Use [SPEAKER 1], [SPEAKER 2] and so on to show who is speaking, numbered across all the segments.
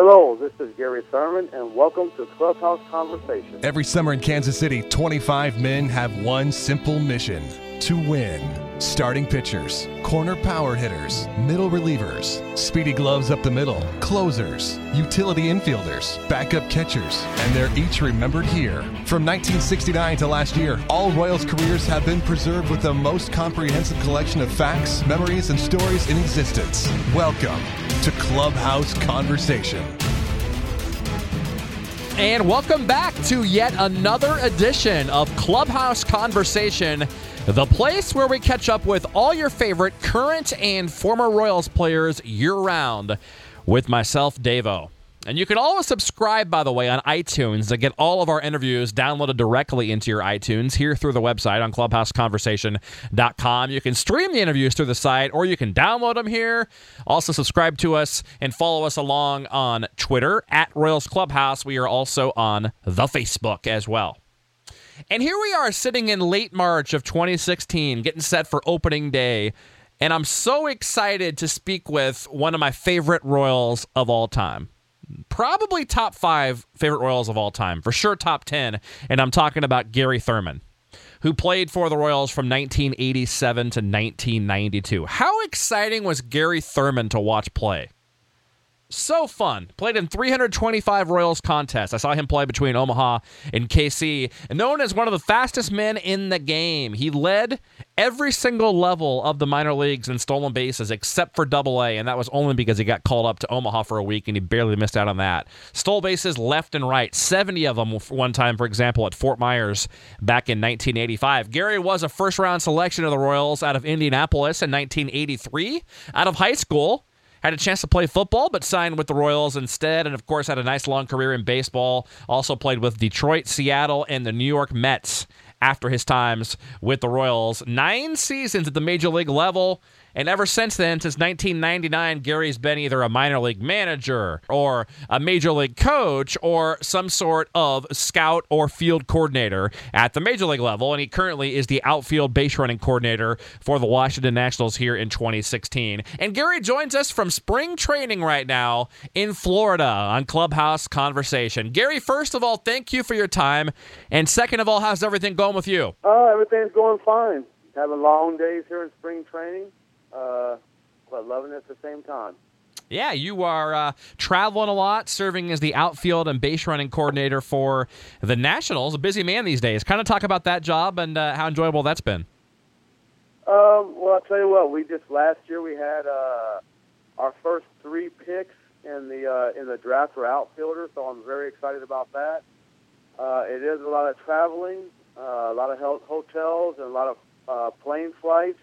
[SPEAKER 1] Hello, this is Gary Thurman, and welcome to Clubhouse Conversation.
[SPEAKER 2] Every summer in Kansas City, 25 men have one simple mission to win. Starting pitchers, corner power hitters, middle relievers, speedy gloves up the middle, closers, utility infielders, backup catchers, and they're each remembered here. From 1969 to last year, all Royals careers have been preserved with the most comprehensive collection of facts, memories, and stories in existence. Welcome to Clubhouse Conversation.
[SPEAKER 3] And welcome back to yet another edition of Clubhouse Conversation, the place where we catch up with all your favorite current and former Royals players year round with myself, Davo. And you can always subscribe, by the way, on iTunes to get all of our interviews downloaded directly into your iTunes here through the website on clubhouseconversation.com. You can stream the interviews through the site or you can download them here. Also, subscribe to us and follow us along on Twitter at Royals Clubhouse. We are also on the Facebook as well. And here we are sitting in late March of 2016, getting set for opening day. And I'm so excited to speak with one of my favorite Royals of all time probably top five favorite Royals of all time, for sure top 10. And I'm talking about Gary Thurman, who played for the Royals from 1987 to 1992. How exciting was Gary Thurman to watch play? So fun. Played in 325 Royals contests. I saw him play between Omaha and KC. Known as one of the fastest men in the game, he led every single level of the minor leagues in stolen bases except for Double A, and that was only because he got called up to Omaha for a week and he barely missed out on that. Stole bases left and right, 70 of them one time, for example, at Fort Myers back in 1985. Gary was a first round selection of the Royals out of Indianapolis in 1983. Out of high school, had a chance to play football, but signed with the Royals instead. And of course, had a nice long career in baseball. Also played with Detroit, Seattle, and the New York Mets after his times with the Royals. Nine seasons at the major league level. And ever since then, since 1999, Gary's been either a minor league manager or a major league coach or some sort of scout or field coordinator at the major league level. And he currently is the outfield base running coordinator for the Washington Nationals here in 2016. And Gary joins us from spring training right now in Florida on Clubhouse Conversation. Gary, first of all, thank you for your time. And second of all, how's everything going with you?
[SPEAKER 1] Oh, everything's going fine. Having long days here in spring training uh, but loving it at the same time.
[SPEAKER 3] Yeah, you are uh, traveling a lot, serving as the outfield and base running coordinator for the Nationals. A busy man these days. Kind of talk about that job and uh, how enjoyable that's been.
[SPEAKER 1] Um, well, I'll tell you what. We just last year we had uh, our first three picks in the uh, in the draft for outfielders, so I'm very excited about that. Uh, it is a lot of traveling, uh, a lot of hotels, and a lot of uh, plane flights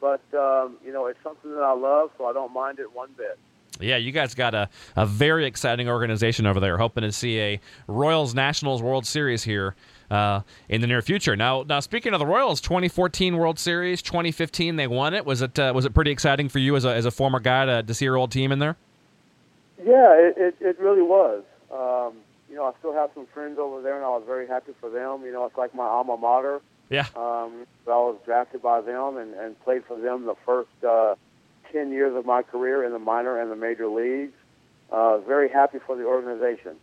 [SPEAKER 1] but um, you know it's something that I love, so I don't mind it one bit.
[SPEAKER 3] Yeah, you guys got a, a very exciting organization over there, hoping to see a Royals Nationals World Series here uh, in the near future. Now, now speaking of the Royals, 2014 World Series, 2015 they won it. Was it uh, was it pretty exciting for you as a, as a former guy to, to see your old team in there?
[SPEAKER 1] Yeah, it, it, it really was. Um, you know, I still have some friends over there, and I was very happy for them. You know, it's like my alma mater.
[SPEAKER 3] Yeah.
[SPEAKER 1] Um, I was drafted by them and, and played for them the first uh, 10 years of my career in the minor and the major leagues. Uh, very happy for the organization.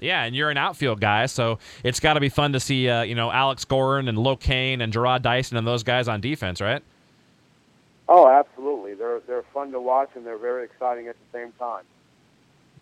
[SPEAKER 3] Yeah, and you're an outfield guy, so it's got to be fun to see, uh, you know, Alex Gordon and Lo Cain and Jarrod Dyson and those guys on defense, right?
[SPEAKER 1] Oh, absolutely. They're they're fun to watch and they're very exciting at the same time.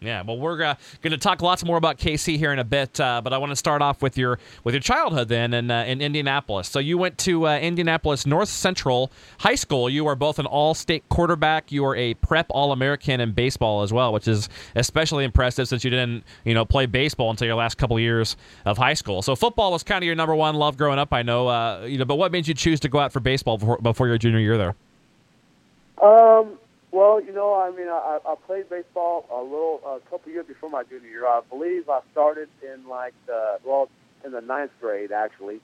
[SPEAKER 3] Yeah, well, we're uh, going to talk lots more about KC here in a bit, uh, but I want to start off with your with your childhood then in uh, in Indianapolis. So you went to uh, Indianapolis North Central High School. You are both an All-State quarterback. You are a Prep All-American in baseball as well, which is especially impressive since you didn't you know play baseball until your last couple years of high school. So football was kind of your number one love growing up. I know, uh, you know, but what made you choose to go out for baseball before, before your junior year there?
[SPEAKER 1] Um well, you know, I mean, I, I played baseball a little, a couple years before my junior year. I believe I started in like the, well, in the ninth grade actually,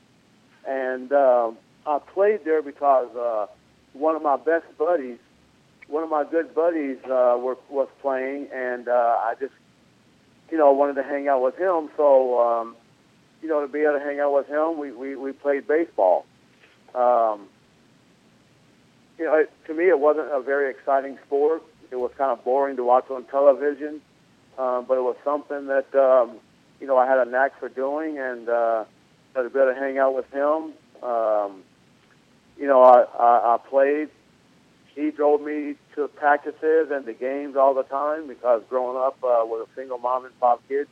[SPEAKER 1] and um, I played there because uh, one of my best buddies, one of my good buddies, uh, were, was playing, and uh, I just, you know, wanted to hang out with him. So, um, you know, to be able to hang out with him, we we, we played baseball. Um, you know, it, to me, it wasn't a very exciting sport. It was kind of boring to watch on television. um, but it was something that um, you know I had a knack for doing, and uh, had a bit of hang out with him. Um, you know, I, I, I played. He drove me to practices and the games all the time because growing up uh, with a single mom and pop kid,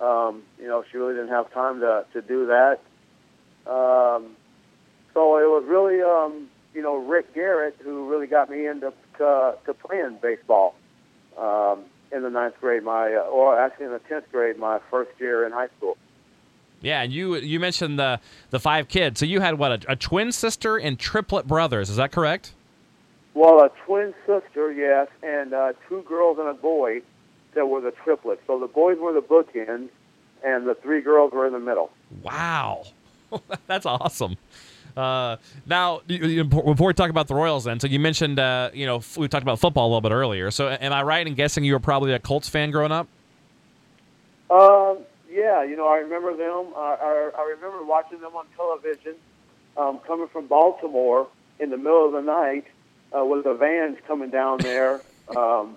[SPEAKER 1] um, you know, she really didn't have time to to do that. Um, so it was really, um, you know, Rick Garrett who really got me into to, to playing baseball um, in the ninth grade, my uh, or actually in the tenth grade, my first year in high school.
[SPEAKER 3] Yeah, and you you mentioned the the five kids. So you had what a, a twin sister and triplet brothers. Is that correct?
[SPEAKER 1] Well, a twin sister, yes, and uh, two girls and a boy that were the triplets. So the boys were the bookends, and the three girls were in the middle.
[SPEAKER 3] Wow, that's awesome. Uh, now, before we talk about the Royals, then, so you mentioned, uh, you know, we talked about football a little bit earlier. So, am I right in guessing you were probably a Colts fan growing up?
[SPEAKER 1] Um, yeah, you know, I remember them. I, I, I remember watching them on television, um, coming from Baltimore in the middle of the night uh, with the vans coming down there, um,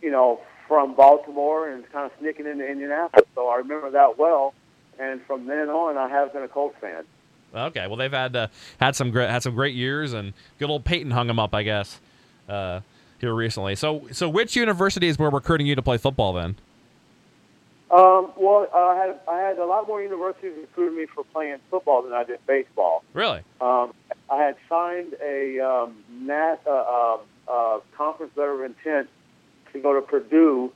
[SPEAKER 1] you know, from Baltimore and kind of sneaking into Indianapolis. So I remember that well. And from then on, I have been a Colts fan.
[SPEAKER 3] Okay, well they've had uh, had some great had some great years, and good old Peyton hung them up, I guess, uh, here recently. So, so which universities were recruiting you to play football then?
[SPEAKER 1] Um, well, I had I had a lot more universities recruiting me for playing football than I did baseball.
[SPEAKER 3] Really?
[SPEAKER 1] Um, I had signed a um, NAS, uh, uh, uh, conference letter of intent to go to Purdue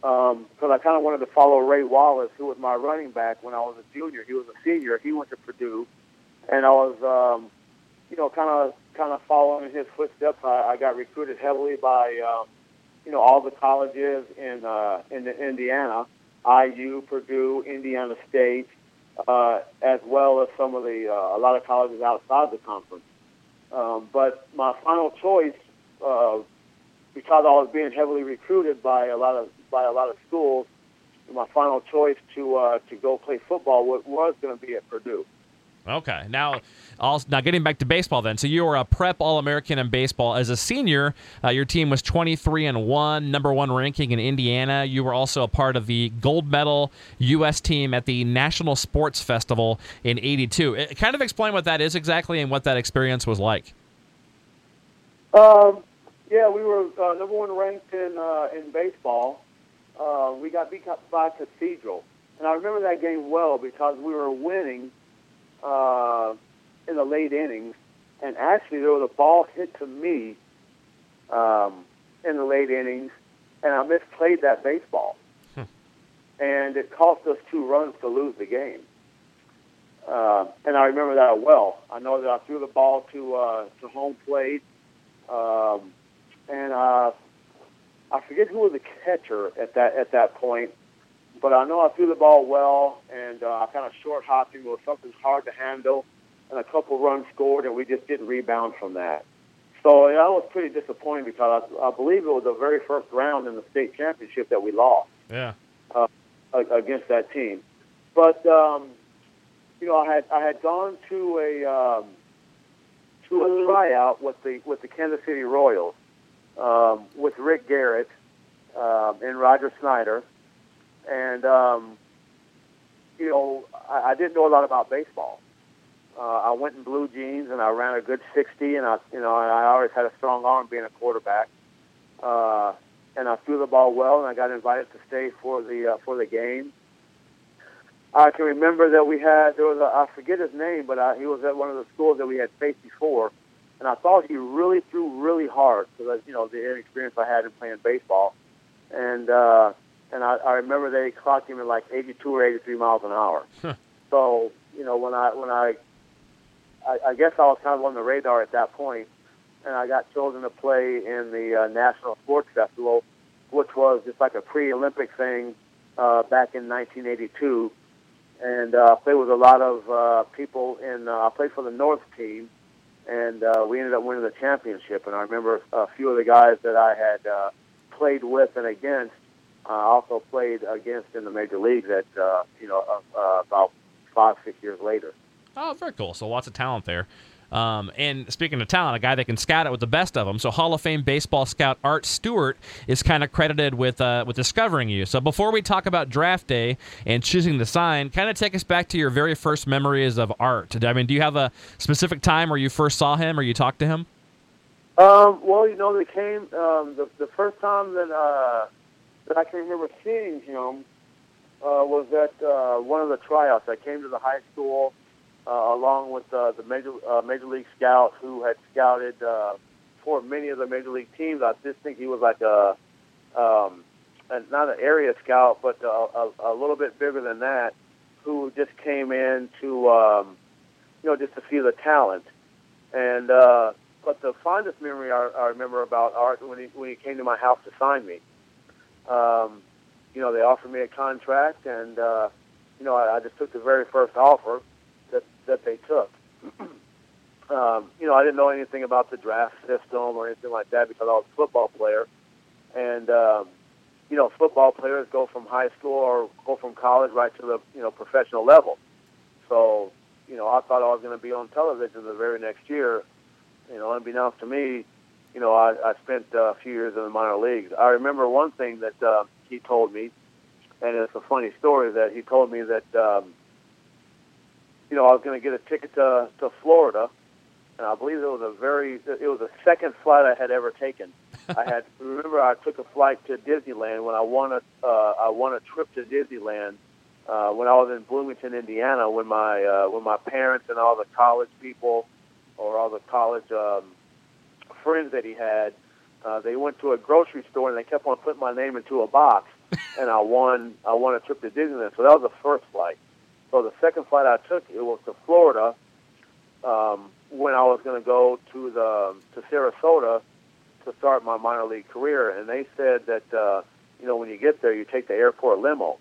[SPEAKER 1] because um, I kind of wanted to follow Ray Wallace, who was my running back when I was a junior. He was a senior. He went to Purdue, and I was, um, you know, kind of kind of following his footsteps. I, I got recruited heavily by, um, you know, all the colleges in uh, in the Indiana. IU, Purdue, Indiana State, uh, as well as some of the uh, a lot of colleges outside the conference. Um, but my final choice, uh, because I was being heavily recruited by a lot of by a lot of schools, my final choice to uh, to go play football was, was going to be at Purdue.
[SPEAKER 3] Okay. Now, also, now getting back to baseball, then. So you were a prep All American in baseball as a senior. Uh, your team was 23 and one, number one ranking in Indiana. You were also a part of the gold medal U.S. team at the National Sports Festival in '82. Uh, kind of explain what that is exactly and what that experience was like.
[SPEAKER 1] Um, yeah, we were uh, number one ranked in uh, in baseball. Uh, we got beat by Cathedral, and I remember that game well because we were winning uh, in the late innings, and actually there was a ball hit to me um, in the late innings, and I misplayed that baseball, hmm. and it cost us two runs to lose the game. Uh, and I remember that well. I know that I threw the ball to uh, to home plate, um, and uh, I forget who was the catcher at that at that point, but I know I threw the ball well, and uh, I kind of short hopped him. It was something hard to handle, and a couple runs scored, and we just didn't rebound from that. So that was pretty disappointing because I, I believe it was the very first round in the state championship that we lost.
[SPEAKER 3] Yeah.
[SPEAKER 1] Uh, against that team, but um, you know, I had I had gone to a um, to a tryout with the with the Kansas City Royals um, with Rick Garrett um, and Roger Snyder and um, you know, I, I didn't know a lot about baseball. Uh, I went in blue jeans and I ran a good 60, and I, you know, I always had a strong arm being a quarterback. Uh, and I threw the ball well, and I got invited to stay for the uh, for the game. I can remember that we had there was a, I forget his name, but I, he was at one of the schools that we had faced before, and I thought he really threw really hard because you know the inexperience I had in playing baseball, and uh, and I, I remember they clocked him at like 82 or 83 miles an hour. so you know when I when I, I I guess I was kind of on the radar at that point, and I got chosen to play in the uh, National Sports Festival, which was just like a pre-Olympic thing uh, back in 1982, and uh, played with a lot of uh, people. In uh, I played for the North team, and uh, we ended up winning the championship. And I remember a few of the guys that I had uh, played with and against uh, also played against in the major leagues at uh, you know uh, uh, about five six years later.
[SPEAKER 3] Oh, very cool. So lots of talent there. Um, and speaking of talent, a guy that can scout it with the best of them. So Hall of Fame baseball scout Art Stewart is kind of credited with uh, with discovering you. So before we talk about draft day and choosing the sign, kind of take us back to your very first memories of Art. I mean, do you have a specific time where you first saw him or you talked to him?
[SPEAKER 1] Um, well, you know, they came um, the the first time that uh, that I can remember seeing him uh, was at uh, one of the tryouts. I came to the high school uh, along with uh, the major uh, major league scouts who had scouted uh, for many of the major league teams. I just think he was like a, um, not an area scout, but a, a, a little bit bigger than that, who just came in to um, you know just to see the talent. And uh, but the fondest memory I, I remember about Art when he when he came to my house to sign me. Um, you know, they offered me a contract, and uh, you know, I, I just took the very first offer that that they took. um, you know, I didn't know anything about the draft system or anything like that because I was a football player, and um, you know, football players go from high school or go from college right to the you know professional level. So, you know, I thought I was going to be on television the very next year. You know, unbeknownst to me, you know, I, I spent uh, a few years in the minor leagues. I remember one thing that uh, he told me, and it's a funny story that he told me that, um, you know, I was going to get a ticket to to Florida, and I believe it was a very, it was the second flight I had ever taken. I had remember I took a flight to Disneyland when I won a uh, I won a trip to Disneyland uh, when I was in Bloomington, Indiana, when my uh, when my parents and all the college people or all the college um, friends that he had, uh, they went to a grocery store and they kept on putting my name into a box, and I won I won a trip to Disneyland. So that was the first flight. So the second flight I took it was to Florida um, when I was going to go to the to Sarasota to start my minor league career, and they said that uh, you know when you get there you take the airport limo.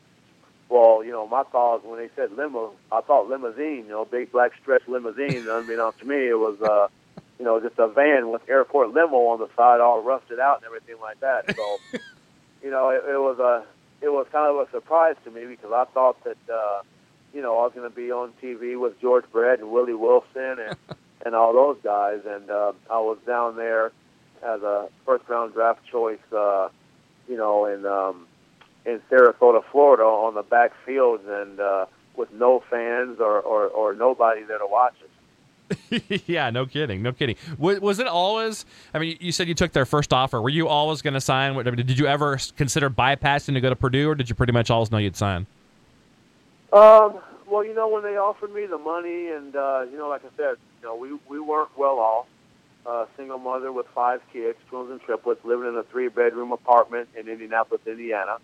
[SPEAKER 1] Well, you know, my thought when they said limo, I thought limousine, you know, big black stretch limousine. Unbeknownst to me, it was, uh, you know, just a van with airport limo on the side, all rusted out and everything like that. So, you know, it, it was a, it was kind of a surprise to me because I thought that, uh, you know, I was going to be on TV with George Brett and Willie Wilson and and all those guys, and uh, I was down there as a first round draft choice, uh, you know, in um, in Sarasota, Florida, on the back fields and uh, with no fans or, or, or nobody there to watch us.
[SPEAKER 3] yeah, no kidding, no kidding. Was, was, it always? I mean, you said you took their first offer. Were you always going to sign? Mean, did you ever consider bypassing to go to Purdue, or did you pretty much always know you'd sign?
[SPEAKER 1] Um, well, you know, when they offered me the money, and uh, you know, like I said, you know, we we weren't well off. Uh, single mother with five kids, twins and triplets, living in a three-bedroom apartment in Indianapolis, Indiana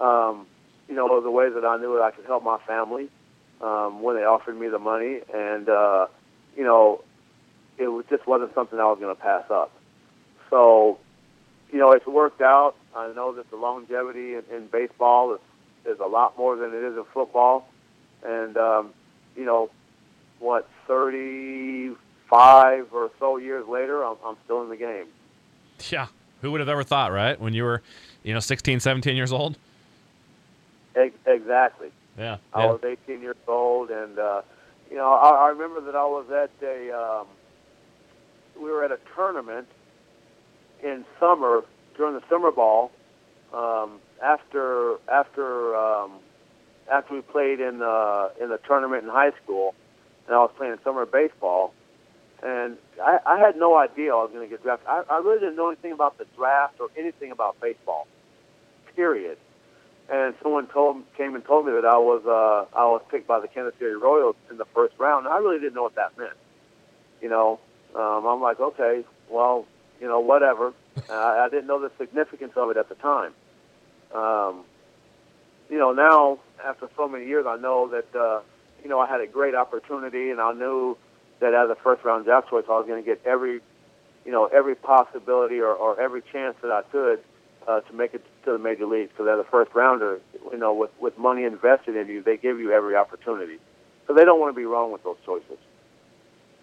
[SPEAKER 1] um, you know, the ways that I knew that I could help my family um, when they offered me the money, and uh, you know, it was, just wasn't something I was going to pass up. So, you know, it's worked out. I know that the longevity in, in baseball is is a lot more than it is in football, and um, you know, what thirty five or so years later, I'm, I'm still in the game.
[SPEAKER 3] Yeah, who would have ever thought, right? When you were, you know, 16, 17 years old.
[SPEAKER 1] Exactly.
[SPEAKER 3] Yeah.
[SPEAKER 1] I was 18 years old, and uh, you know, I, I remember that I was at a. Um, we were at a tournament in summer during the summer ball. Um, after after um, after we played in the in the tournament in high school, and I was playing summer baseball, and I, I had no idea I was going to get drafted. I, I really didn't know anything about the draft or anything about baseball. Period and someone told came and told me that I was uh, I was picked by the Kansas City Royals in the first round. And I really didn't know what that meant. You know, um, I'm like, okay, well, you know, whatever. I, I didn't know the significance of it at the time. Um, you know, now after so many years, I know that uh, you know I had a great opportunity, and I knew that as a first round draft choice, I was going to get every, you know, every possibility or, or every chance that I could uh, to make it to the major leagues. So they're the first rounder. You know, with with money invested in you, they give you every opportunity. So they don't want to be wrong with those choices.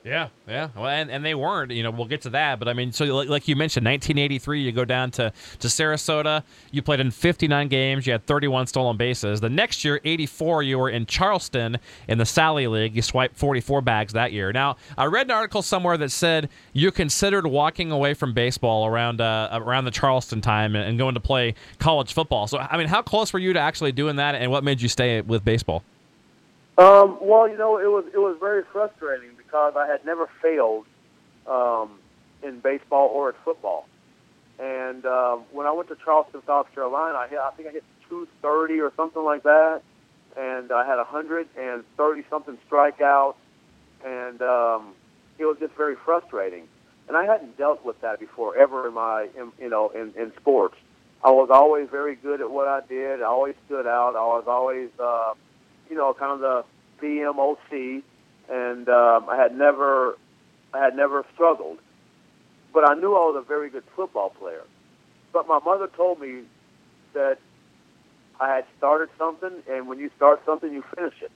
[SPEAKER 3] Yeah, yeah. Well, and, and they weren't. You know, we'll get to that. But I mean, so like, like you mentioned, 1983, you go down to, to Sarasota. You played in 59 games. You had 31 stolen bases. The next year, 84, you were in Charleston in the Sally League. You swiped 44 bags that year. Now, I read an article somewhere that said you considered walking away from baseball around uh, around the Charleston time and, going to play college football. So, I mean, how close were you to actually doing that, and what made you stay with baseball?
[SPEAKER 1] Um, well, you know, it was it was very frustrating because I had never failed um, in baseball or at football. And um, when I went to Charleston, South Carolina, I, hit, I think I hit 230 or something like that, and I had 130 something strikeouts, and um, it was just very frustrating. And I hadn't dealt with that before ever in my, in, you know, in, in sports. I was always very good at what I did. I always stood out. I was always, uh, you know, kind of the BMOC and um, I had never, I had never struggled, but I knew I was a very good football player. But my mother told me that I had started something, and when you start something, you finish it.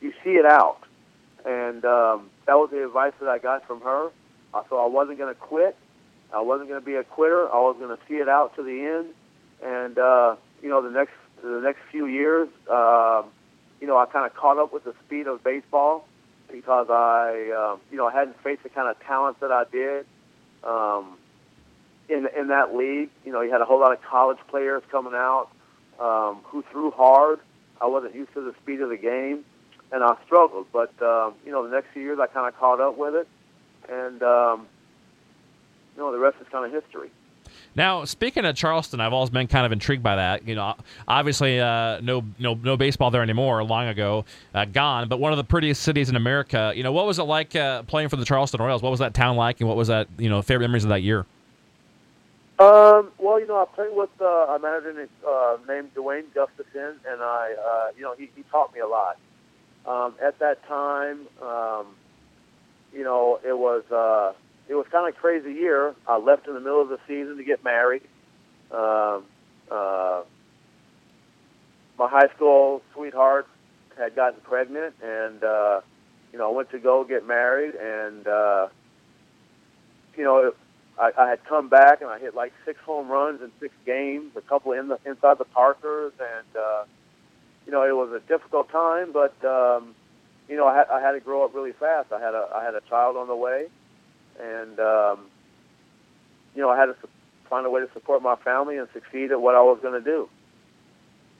[SPEAKER 1] You see it out, and um, that was the advice that I got from her. Uh, so I wasn't going to quit. I wasn't going to be a quitter. I was going to see it out to the end, and uh, you know, the next the next few years, uh, you know, I kind of caught up with the speed of baseball because I, uh, you know, I hadn't faced the kind of talent that I did um, in in that league. You know, you had a whole lot of college players coming out um, who threw hard. I wasn't used to the speed of the game, and I struggled. But um, you know, the next few years I kind of caught up with it, and um, you know, the rest is kind of history.
[SPEAKER 3] Now, speaking of Charleston, I've always been kind of intrigued by that. You know, obviously, uh, no, no, no baseball there anymore. Long ago, uh, gone. But one of the prettiest cities in America. You know, what was it like uh, playing for the Charleston Royals? What was that town like, and what was that? You know, favorite memories of that year?
[SPEAKER 1] Um, well, you know, I played with uh, a manager uh, named Duane Gustavson, and I, uh, you know, he, he taught me a lot. Um, at that time, um, you know, it was. It was kind of a crazy year. I left in the middle of the season to get married. Um, uh, my high school sweetheart had gotten pregnant, and uh, you know, I went to go get married, and uh, you know, I, I had come back and I hit like six home runs in six games, a couple in the inside the Parkers, and uh, you know, it was a difficult time, but um, you know, I had, I had to grow up really fast. I had a I had a child on the way and um, you know I had to find a way to support my family and succeed at what I was going to do.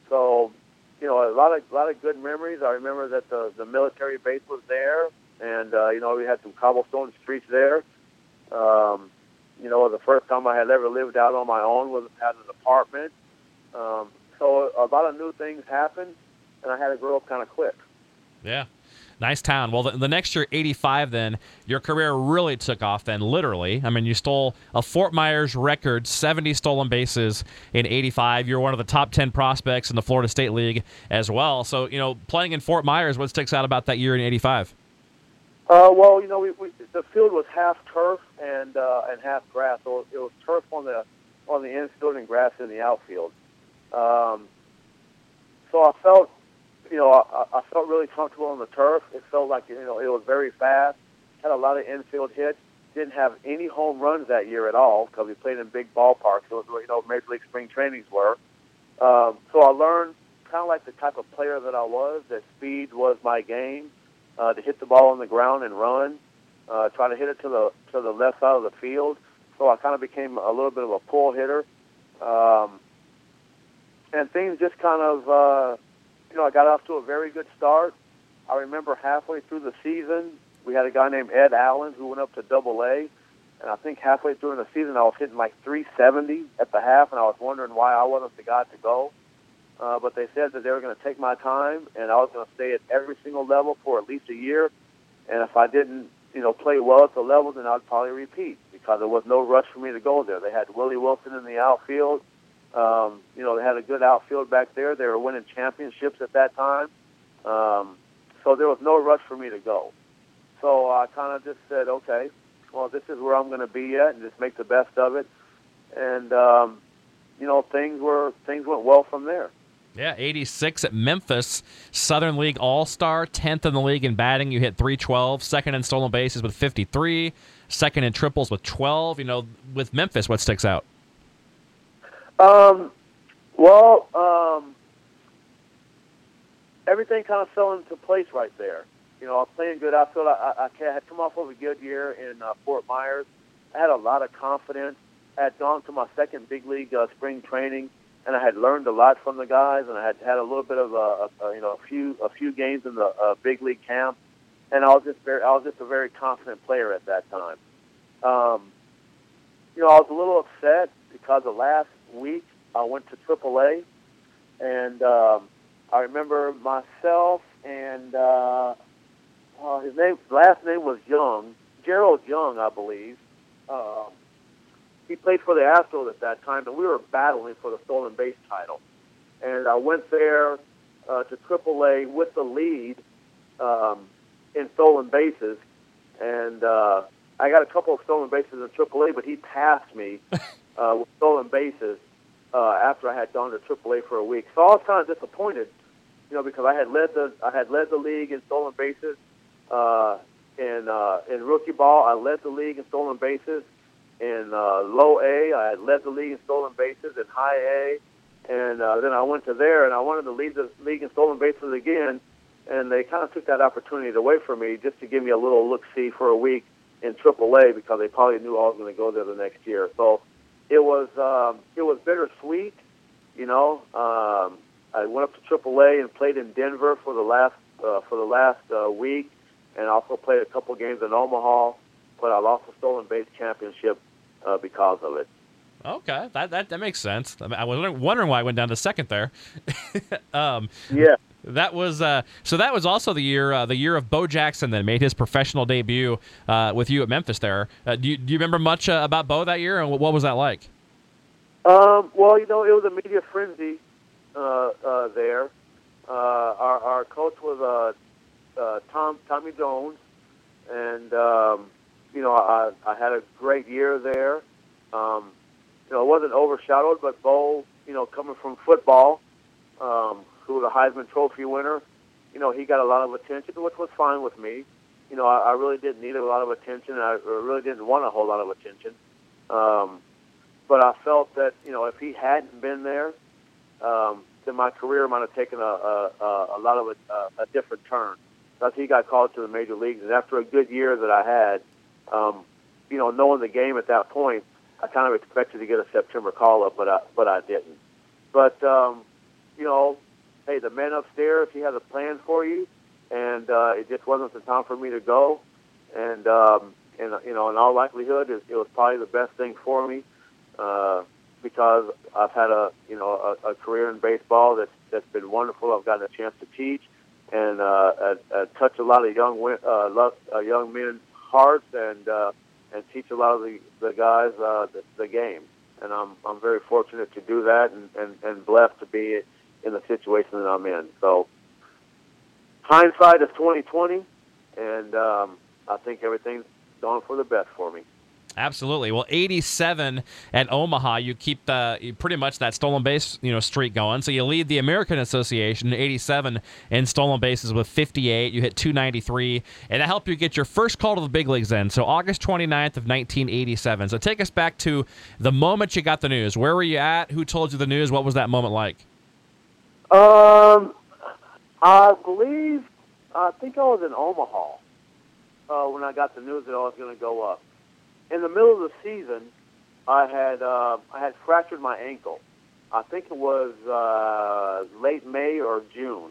[SPEAKER 1] So, you know, a lot of a lot of good memories. I remember that the the military base was there, and uh, you know we had some cobblestone streets there. Um, you know, the first time I had ever lived out on my own was at an apartment. Um, so a lot of new things happened, and I had to grow up kind of quick.
[SPEAKER 3] Yeah. Nice town. Well, the, the, next year, 85, then, your career really took off, then, literally. I mean, you stole a Fort Myers record 70 stolen bases in 85. You're one of the top 10 prospects in the Florida State League as well. So, you know, playing in Fort Myers, what sticks out about that year in 85?
[SPEAKER 1] Uh, well, you know, we, we, the field was half turf and uh, and half grass. So it was turf on the on the infield and grass in the outfield. Um, so I felt you know, I, I felt really comfortable on the turf. It felt like you know it was very fast. Had a lot of infield hits. Didn't have any home runs that year at all because we played in big ballparks. It was, you know, Major League spring trainings were. Um, so I learned kind of like the type of player that I was. That speed was my game. Uh, to hit the ball on the ground and run, uh, try to hit it to the to the left side of the field. So I kind of became a little bit of a pull hitter, um, and things just kind of uh, you know, I got off to a very good start. I remember halfway through the season, we had a guy named Ed Allen who went up to Double A, and I think halfway through the season, I was hitting like 370 at the half, and I was wondering why I wasn't the guy to go. Uh, but they said that they were going to take my time, and I was going to stay at every single level for at least a year. And if I didn't, you know, play well at the level, then I'd probably repeat because there was no rush for me to go there. They had Willie Wilson in the outfield. Um, you know, they had a good outfield back there. They were winning championships at that time. Um, so there was no rush for me to go. So I kind of just said, okay, well, this is where I'm going to be at, and just make the best of it. And um, you know, things were things went well from there.
[SPEAKER 3] Yeah, 86 at Memphis, Southern League All Star, 10th in the league in batting. You hit 312, second in stolen bases with 53, second in triples with 12. You know, with Memphis, what sticks out?
[SPEAKER 1] Um, well, um, everything kind of fell into place right there. You know, I was playing good. I felt I, I, I had come off of a good year in uh, Fort Myers. I had a lot of confidence. I had gone to my second big league uh, spring training, and I had learned a lot from the guys, and I had had a little bit of a, a, a you know a few a few games in the uh, big league camp, and I was just very I was just a very confident player at that time. Um, you know, I was a little upset because the last week I went to AAA, and um, I remember myself and uh, uh, his name last name was Young, Gerald Young, I believe. Um, he played for the Astros at that time, and we were battling for the stolen base title. And I went there uh, to AAA with the lead um, in stolen bases, and uh, I got a couple of stolen bases in AAA, but he passed me uh, with stolen bases uh, after I had gone to AAA for a week. So I was kind of disappointed, you know, because I had led the I had led the league in stolen bases uh, in uh, in rookie ball. I led the league in stolen bases in uh, low A. I had led the league in stolen bases in high A, and uh, then I went to there and I wanted to lead the league in stolen bases again, and they kind of took that opportunity away from me just to give me a little look see for a week in AAA because they probably knew I was going to go there the next year. So it was um, it was bittersweet, you know. Um, I went up to AAA and played in Denver for the last uh, for the last uh, week, and also played a couple games in Omaha but I lost the stolen base championship uh, because of it.
[SPEAKER 3] Okay, that that, that makes sense. I, was wondering why I went down to second there.
[SPEAKER 1] um, yeah,
[SPEAKER 3] that was uh, so. That was also the year uh, the year of Bo Jackson that made his professional debut uh, with you at Memphis. There, uh, do you do you remember much uh, about Bo that year, and what was that like?
[SPEAKER 1] Um, well, you know, it was a media frenzy uh, there. our our coach was Tom Tommy Jones, and um, you know, I, I had a great year there. Um, you know, it wasn't overshadowed, but Bo, you know, coming from football, um, who was a Heisman Trophy winner, you know, he got a lot of attention, which was fine with me. You know, I, I really didn't need a lot of attention. I really didn't want a whole lot of attention. Um, but I felt that, you know, if he hadn't been there, um, then my career might have taken a, a, a lot of a, a different turn. Because he got called to the major leagues, and after a good year that I had, um, you know, knowing the game at that point, I kind of expected to get a September call up, but I, but I didn't. But um, you know, hey, the man upstairs, he has a plan for you, and uh, it just wasn't the time for me to go. And um, and you know, in all likelihood, it, it was probably the best thing for me uh, because I've had a you know a, a career in baseball that's that's been wonderful. I've gotten a chance to teach and uh, uh, uh, touch a lot of young uh, uh, young men's hearts and uh, and teach a lot of the the guys uh, the, the game. And I'm I'm very fortunate to do that and, and, and blessed to be in the situation that I'm in. So hindsight is 2020, and um, I think everything's gone for the best for me.
[SPEAKER 3] Absolutely. Well, 87 at Omaha, you keep the pretty much that stolen base you know streak going. So you lead the American Association 87 in stolen bases with 58. You hit 293, and that helped you get your first call to the big leagues. Then, so August 29th of 1987. So take us back to the moment you got the news. Where were you at? Who told you the news? What was that moment like?
[SPEAKER 1] Um, I believe I think I was in Omaha uh, when I got the news that I was going to go up in the middle of the season, I had uh, I had fractured my ankle. I think it was uh, late May or June,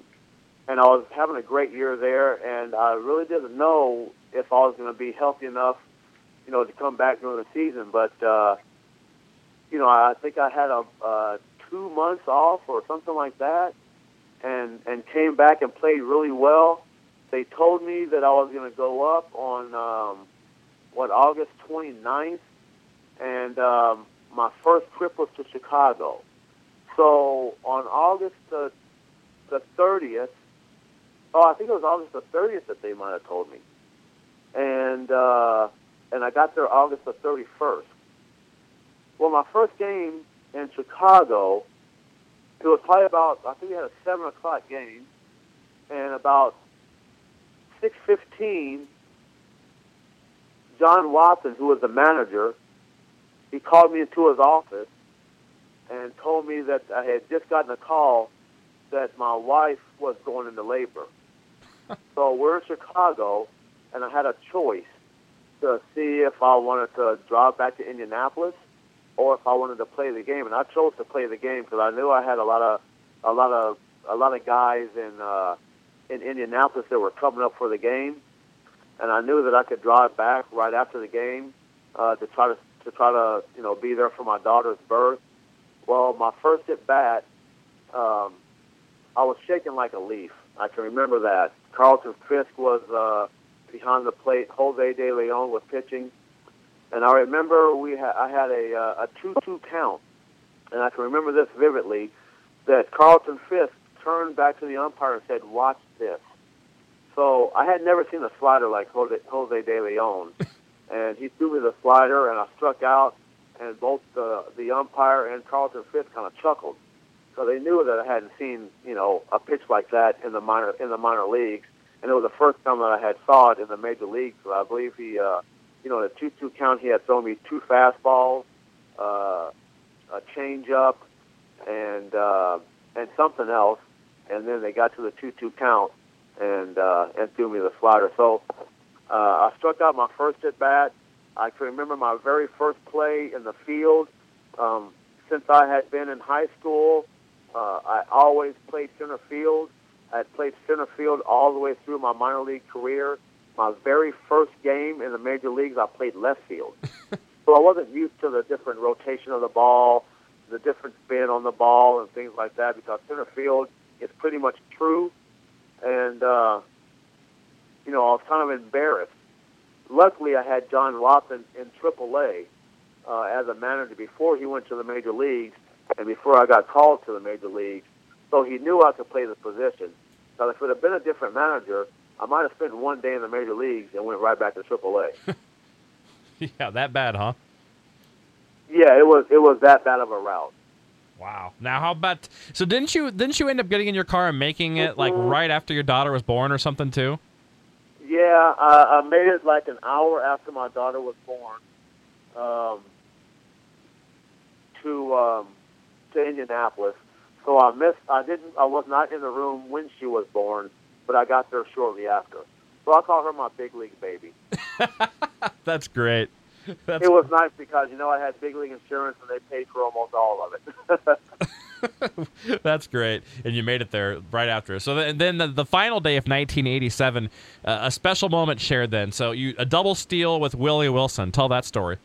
[SPEAKER 1] and I was having a great year there, and I really didn't know if I was going to be healthy enough, you know, to come back during the season. But uh, you know, I think I had a uh, two months off or something like that, and and came back and played really well. They told me that I was going to go up on. Um, what August 29th, and um, my first trip was to Chicago. So on August the the 30th, oh, I think it was August the 30th that they might have told me, and uh, and I got there August the 31st. Well, my first game in Chicago, it was probably about I think we had a seven o'clock game, and about six fifteen, John Wathan, who was the manager, he called me into his office and told me that I had just gotten a call that my wife was going into labor. so we're in Chicago, and I had a choice to see if I wanted to drive back to Indianapolis or if I wanted to play the game. And I chose to play the game because I knew I had a lot of a lot of a lot of guys in uh, in Indianapolis that were coming up for the game, and I knew that I could drive back right after the game uh, to try to to try to you know be there for my daughter's birth. Well, my first at bat, um, I was shaking like a leaf. I can remember that. Carlton Fisk was uh, behind the plate. Jose De Leon was pitching, and I remember we ha- I had a uh, a two-two count, and I can remember this vividly. That Carlton Fisk turned back to the umpire and said, "Watch this." So I had never seen a slider like Jose, Jose De Leon, and he threw me the slider, and I struck out, and both the the umpire and Carlton Fisk kind of chuckled, so they knew that I hadn't seen you know a pitch like that in the minor in the minor leagues, and it was the first time that I had saw it in the major leagues. So I believe he, uh, you know, in a two-two count, he had thrown me two fastballs, uh, a changeup, and uh, and something else, and then they got to the two-two count and uh, and threw me the slider. So uh, I struck out my first at bat. I can remember my very first play in the field. Um, since I had been in high school, uh, I always played center field. I had played center field all the way through my minor league career. My very first game in the major leagues, I played left field. so I wasn't used to the different rotation of the ball, the different spin on the ball, and things like that because center field is pretty much true. And, uh, you know, I was kind of embarrassed. Luckily, I had John Wathan in AAA uh, as a manager before he went to the major leagues and before I got called to the major leagues. So he knew I could play the position. Now, if it had been a different manager, I might have spent one day in the major leagues and went right back to AAA.
[SPEAKER 3] yeah, that bad, huh?
[SPEAKER 1] Yeah, it was. It was that bad of a route.
[SPEAKER 3] Wow. Now, how about so? Didn't you didn't you end up getting in your car and making it like
[SPEAKER 1] Mhm.
[SPEAKER 3] right after your daughter was born or something too?
[SPEAKER 1] Yeah, I, I made it like an hour after my daughter was born um, to um, to Indianapolis. So I missed. I didn't. I was not in the room when she was born, but I got there shortly after. So I call her my big league baby.
[SPEAKER 3] That's great. That's
[SPEAKER 1] It was nice because you know I had big league insurance and they paid for almost all of it.
[SPEAKER 3] That's great, and you made it there right after. So th- then the, the final day of 1987, uh, a special moment shared. Then, so you a double steal with Willie Wilson. Tell that story.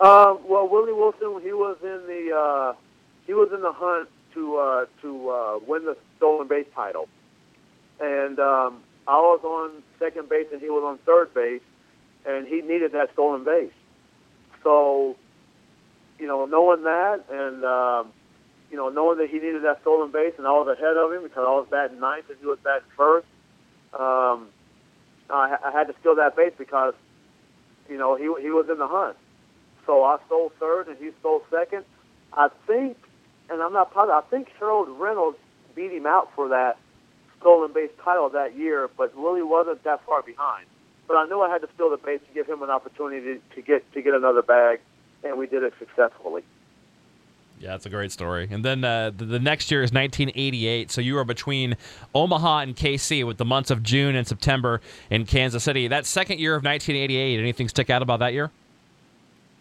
[SPEAKER 1] Um, well, Willie Wilson, he was in the uh, he was in the hunt to uh, to uh, win the stolen base title, and um, I was on second base and he was on third base, and he needed that stolen base. So, you know, knowing that, and um, you know, knowing that he needed that stolen base, and I was ahead of him because I was batting ninth and he was batting first. Um, I, I had to steal that base because, you know, he he was in the hunt. So I stole third and he stole second. I think, and I'm not positive, I think Harold Reynolds beat him out for that stolen base title that year, but Willie wasn't that far behind. But I knew I had to steal the base to give him an opportunity to get to get another bag, and we did it successfully.
[SPEAKER 3] Yeah, it's a great story. And then uh, the, the next year is 1988. So you were between Omaha and KC with the months of June and September in Kansas City. That second year of 1988, anything stick out about that year?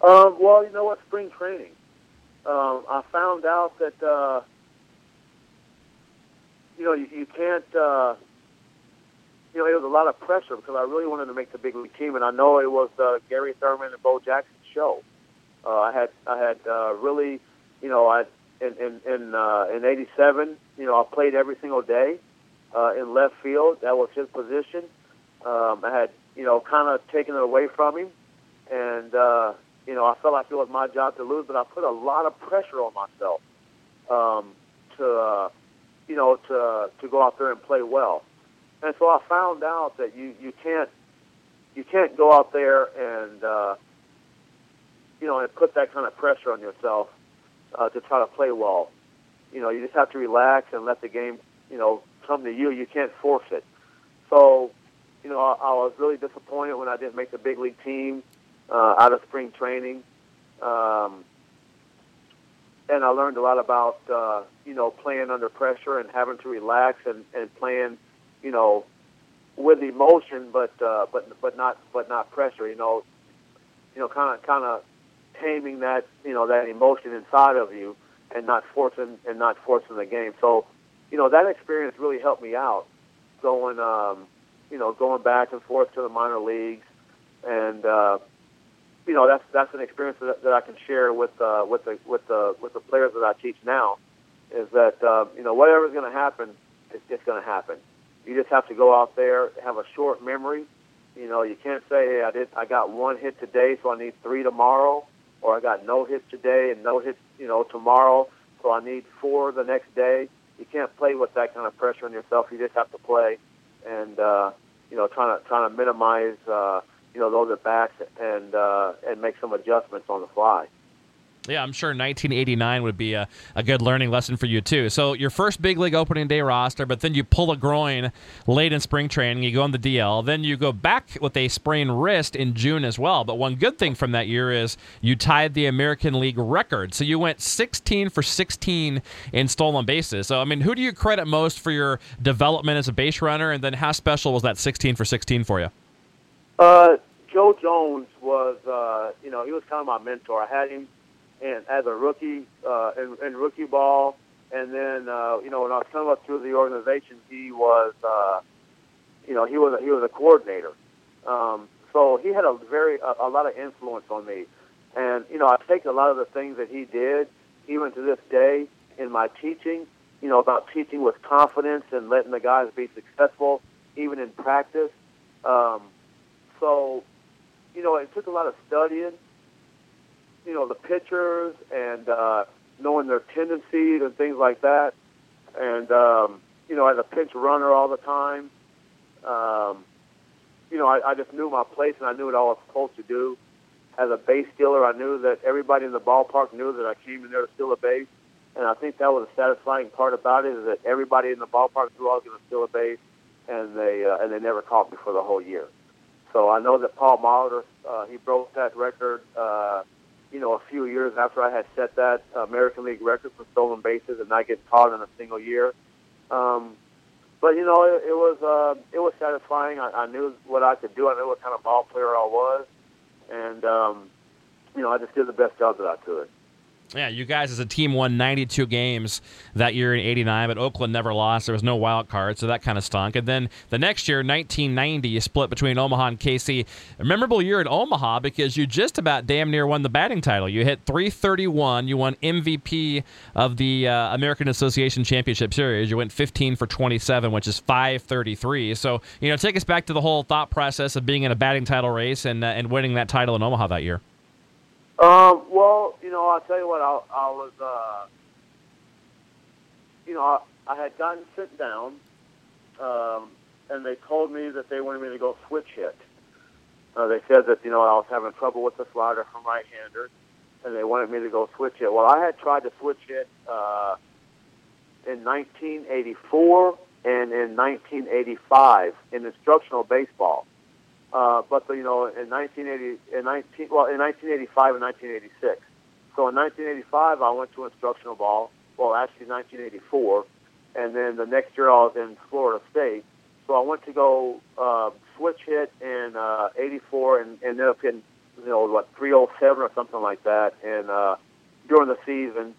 [SPEAKER 1] Um, well, you know what? Spring training. Um, I found out that uh, you know you, you can't. Uh, you know, it was a lot of pressure because I really wanted to make the big league team, and I know it was uh, Gary Thurman and Bo Jackson's show. Uh, I had I had uh, really, you know, I in in in, uh, in '87, you know, I played every single day uh, in left field. That was his position. Um, I had, you know, kind of taken it away from him, and uh, you know, I felt like it was my job to lose, but I put a lot of pressure on myself um, to, uh, you know, to to go out there and play well. And so I found out that you you can't you can't go out there and uh, you know and put that kind of pressure on yourself uh, to try to play well. you know, you just have to relax and let the game, you know, come to you. You can't force it. So, you know, I, I was really disappointed when I didn't make the big league team uh, out of spring training. Um, and I learned a lot about, uh, you know, playing under pressure and having to relax and, and playing, you know, with emotion, but uh, but but not but not pressure. You know, you know, kind of kind of taming that you know that emotion inside of you and not forcing and not forcing the game. So, you know, that experience really helped me out going um, you know going back and forth to the minor leagues, and uh, you know that's that's an experience that, that I can share with uh, with the with the with the players that I teach now. Is that uh, you know whatever's going to happen, it's, it's going to happen. You just have to go out there, have a short memory. You know, you can't say, "Hey, I did, I got one hit today, so I need three tomorrow," or "I got no hits today and no hits, you know, tomorrow, so I need four the next day." You can't play with that kind of pressure on yourself. You just have to play, and uh, you know, trying to trying to minimize, uh, you know, those at bats and uh, and make some adjustments on the fly.
[SPEAKER 3] Yeah, I'm sure 1989 would be a, a good learning lesson for you, too. So, your first big league opening day roster, but then you pull a groin late in spring training, you go on the DL. Then you go back with a sprained wrist in June as well. But one good thing from that year is you tied the American League record. So, you went 16 for 16 in stolen bases. So, I mean, who do you credit most for your development as a base runner? And then how special was that 16 for 16 for you?
[SPEAKER 1] Uh, Joe Jones was, uh, you know, he was kind of my mentor. I had him and as a rookie uh, in, in rookie ball, and then uh, you know when I was coming up through the organization, he was uh, you know he was a, he was a coordinator, um, so he had a very a, a lot of influence on me, and you know I take a lot of the things that he did even to this day in my teaching, you know about teaching with confidence and letting the guys be successful even in practice. Um, so you know it took a lot of studying you know the pitchers and uh, knowing their tendencies and things like that. And um, you know, as a pinch runner all the time, um, you know, I, I just knew my place and I knew what I was supposed to do. As a base stealer, I knew that everybody in the ballpark knew that I came in there to steal a base, and I think that was a satisfying part about it is that everybody in the ballpark knew I was going to steal a base, and they uh, and they never caught me for the whole year. So I know that Paul Molitor, uh, he broke that record. Uh, you know, a few years after I had set that American League record for stolen bases and not getting caught in a single year. Um, but you know, it, it was uh, it was satisfying. I, I knew what I could do. I knew what kind of ball player I was, and um, you know, I just did the best job that I could.
[SPEAKER 3] Yeah, you guys as a team won 92 games that year in 89, but Oakland never lost. There was no wild card, so that kind of stunk. And then the next year, 1990, you split between Omaha and KC. A memorable year at Omaha because you just about damn near won the batting title. You hit 331. You won MVP of the uh, American Association Championship Series. You went 15 for 27, which is 533. So, you know, take us back to the whole thought process of being in a batting title race and, uh, and winning that title in Omaha that year.
[SPEAKER 1] Um, well, you know, I'll tell you what, I, I was, uh, you know, I, I had gotten sent down, um, and they told me that they wanted me to go switch hit. Uh, they said that, you know, I was having trouble with the slider from right-handers, and they wanted me to go switch hit. Well, I had tried to switch hit uh, in 1984 and in 1985 in instructional baseball. Uh, but you know, in 1980, in 19, well, in 1985 and 1986. So in 1985, I went to instructional ball. Well, actually 1984, and then the next year I was in Florida State. So I went to go uh, switch hit in uh, 84 and, and ended up in you know what 307 or something like that, and uh, during the season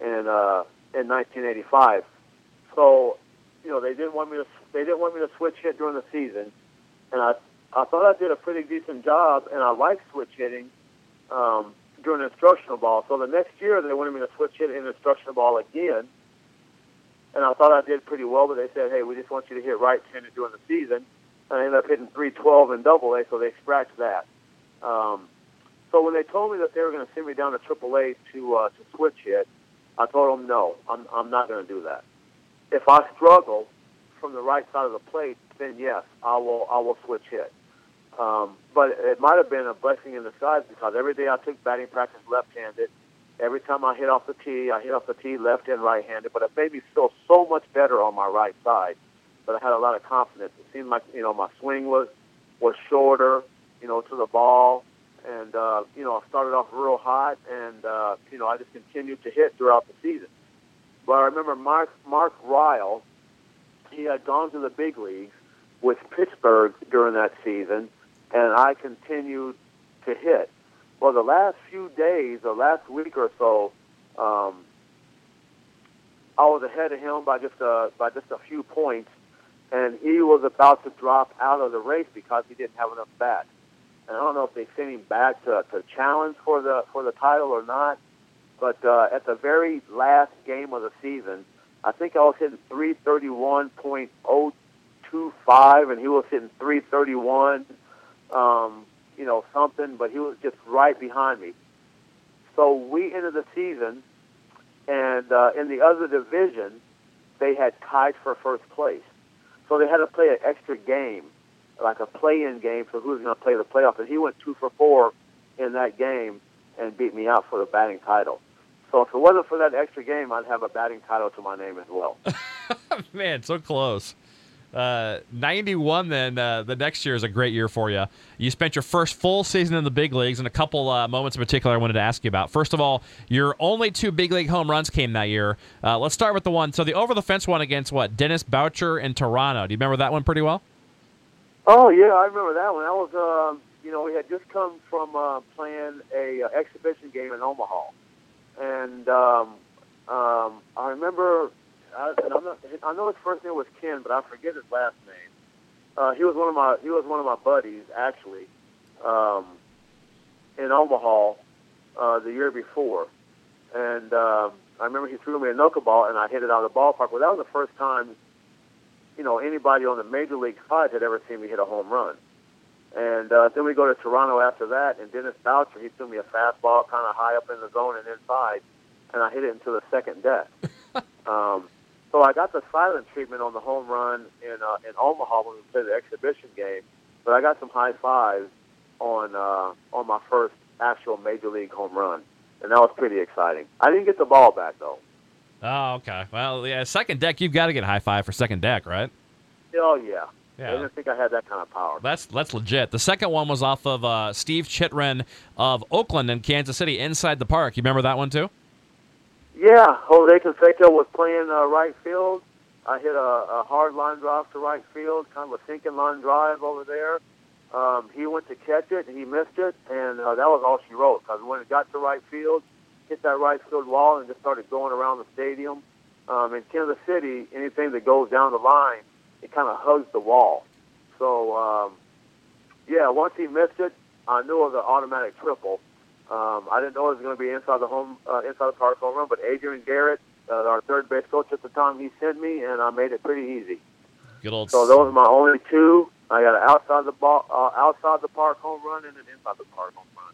[SPEAKER 1] in uh, in 1985. So you know they didn't want me to they didn't want me to switch hit during the season, and I I thought I did a pretty decent job, and I liked switch hitting um, during instructional ball. So the next year, they wanted me to switch hit in instructional ball again, and I thought I did pretty well. But they said, "Hey, we just want you to hit right-handed during the season." And I ended up hitting 312 in Double A, so they scratched that. Um, so when they told me that they were going to send me down to Triple A to uh, to switch hit, I told them, "No, I'm I'm not going to do that. If I struggle from the right side of the plate, then yes, I will I will switch hit." Um, but it might have been a blessing in disguise because every day I took batting practice left-handed, Every time I hit off the tee, I hit off the tee left and right-handed, but it made me feel so much better on my right side. But I had a lot of confidence. It seemed like you know my swing was was shorter, you know, to the ball, and uh, you know I started off real hot, and uh, you know I just continued to hit throughout the season. But I remember Mark Mark Ryal, he had gone to the big leagues with Pittsburgh during that season, and I continued to hit. Well, the last few days, the last week or so, um, I was ahead of him by just a by just a few points, and he was about to drop out of the race because he didn't have enough bats. And I don't know if they sent him back to to challenge for the for the title or not, but uh, at the very last game of the season, I think I was hitting 331.025, and he was hitting 331. Um, you know, something, but he was just right behind me. So we ended the season, and uh, in the other division, they had tied for first place. So they had to play an extra game, like a play-in game for who's going to play the playoff. And he went two for four in that game and beat me out for the batting title. So if it wasn't for that extra game, I'd have a batting title to my name as well.
[SPEAKER 3] Man, so close. Uh, 91 then uh, the next year is a great year for you you spent your first full season in the big leagues and a couple uh, moments in particular i wanted to ask you about. First of all your only two big league home runs came that year. Uh, let's start with the one. So the over the fence one against what denis boucher in toronto. Do you remember that one pretty well?
[SPEAKER 1] Oh yeah i remember that one. That was uh, you know we had just come from uh, playing a exhibition game in omaha. And um, um, i remember I, not, I know his first name was Ken, but I forget his last name. Uh, he was one of my he was one of my buddies actually um, in Omaha uh, the year before, and um, I remember he threw me a knuckleball and I hit it out of the ballpark. Well, that was the first time you know anybody on the major league side had ever seen me hit a home run. And uh, then we go to Toronto after that, and Denis Boucher he threw me a fastball kind of high up in the zone and inside, and I hit it into the second deck. um, so I got the silent treatment on the home run in uh, in Omaha when we played the exhibition game, but I got some high fives on uh, on my first actual major league home run, and that was pretty exciting. I didn't get the ball back though.
[SPEAKER 3] Oh, okay. Well, yeah, second deck, you've got to get high five for second deck, right?
[SPEAKER 1] Oh yeah. Yeah. I didn't think I had that kind of power.
[SPEAKER 3] That's that's legit. The second one was off of uh, Steve Chitren of Oakland and Kansas City inside the park. You remember that one too?
[SPEAKER 1] Yeah, Jose Canseco was playing uh, right field. I hit a, a hard line drive to right field, kind of a sinking line drive over there. Um, he went to catch it, he missed it, and uh, that was all she wrote. Because when it got to right field, hit that right field wall, and just started going around the stadium. Um, in Kansas City, anything that goes down the line, it kind of hugs the wall. So, um, yeah, once he missed it, I knew it was an automatic triple. Um, I didn't know it was going to be inside the home, uh, inside the park home run, but Adrian Garrett, uh, our third base coach at the time, he sent me, and I made it pretty easy.
[SPEAKER 3] Good old.
[SPEAKER 1] So those are my only two. I got an outside the ball, uh, outside the park home run, and an inside the park home run.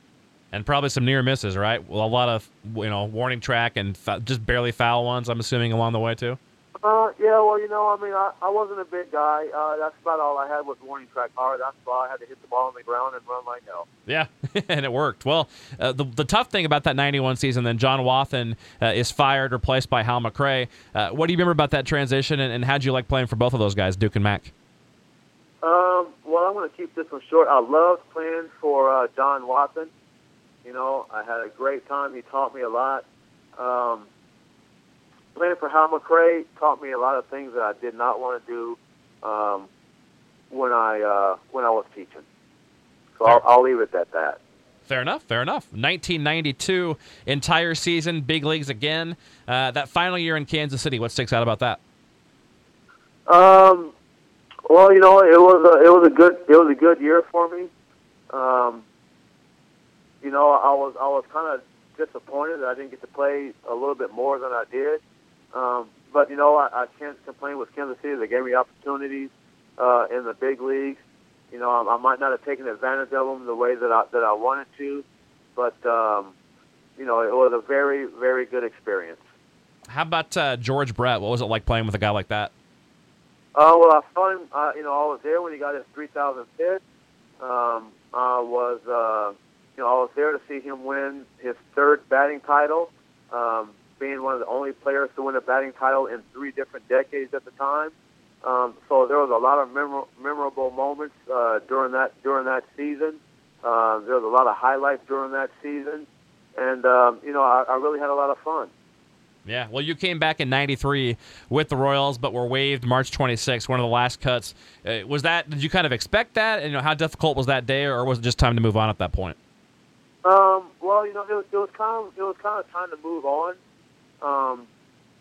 [SPEAKER 3] And probably some near misses, right? Well, a lot of you know warning track and fa- just barely foul ones. I'm assuming along the way too.
[SPEAKER 1] Uh, yeah, well, you know, I mean, I, I wasn't a big guy. Uh, that's about all I had was warning track power. That's why I had to hit the ball on the ground and run like hell.
[SPEAKER 3] Yeah, and it worked. Well, uh, the, the tough thing about that 91 season, then John Wathan uh, is fired, replaced by Hal McRae. Uh, what do you remember about that transition, and, and how'd you like playing for both of those guys, Duke and Mac?
[SPEAKER 1] Um, well, I'm going to keep this one short. I loved playing for uh, John Wathan. You know, I had a great time. He taught me a lot. Um, playing for Hal McRae taught me a lot of things that I did not want to do um, when I uh, when I was teaching. So I'll, I'll leave it at that.
[SPEAKER 3] Fair enough. Fair enough. 1992 entire season, big leagues again. Uh, that final year in Kansas City, what sticks out about that?
[SPEAKER 1] Um, well, you know, it was a, it was a good it was a good year for me. Um, you know, I was I was kind of disappointed that I didn't get to play a little bit more than I did. Um, but you know, I, I can't complain with Kansas City. They gave me opportunities uh, in the big leagues. You know, I, I might not have taken advantage of them the way that I that I wanted to, but um, you know, it was a very very good experience.
[SPEAKER 3] How about uh, George Brett? What was it like playing with a guy like that?
[SPEAKER 1] Uh, well, I saw him. Uh, you know, I was there when he got his 3,000th hit. Um, I was, uh, you know, I was there to see him win his third batting title um, being one of the only players to win a batting title in three different decades at the time. Um, so there was a lot of memor- memorable moments uh, during that during that season. Uh, there was a lot of highlights during that season, and um, you know I, I really had a lot of fun.
[SPEAKER 3] Yeah, well, you came back in '93 with the Royals, but were waived March 26, one of the last cuts. Uh, was that? Did you kind of expect that? And you know, how difficult was that day, or was it just time to move on at that point?
[SPEAKER 1] Um, well, you know, it was, it was kind of it was kind of time to move on. Um,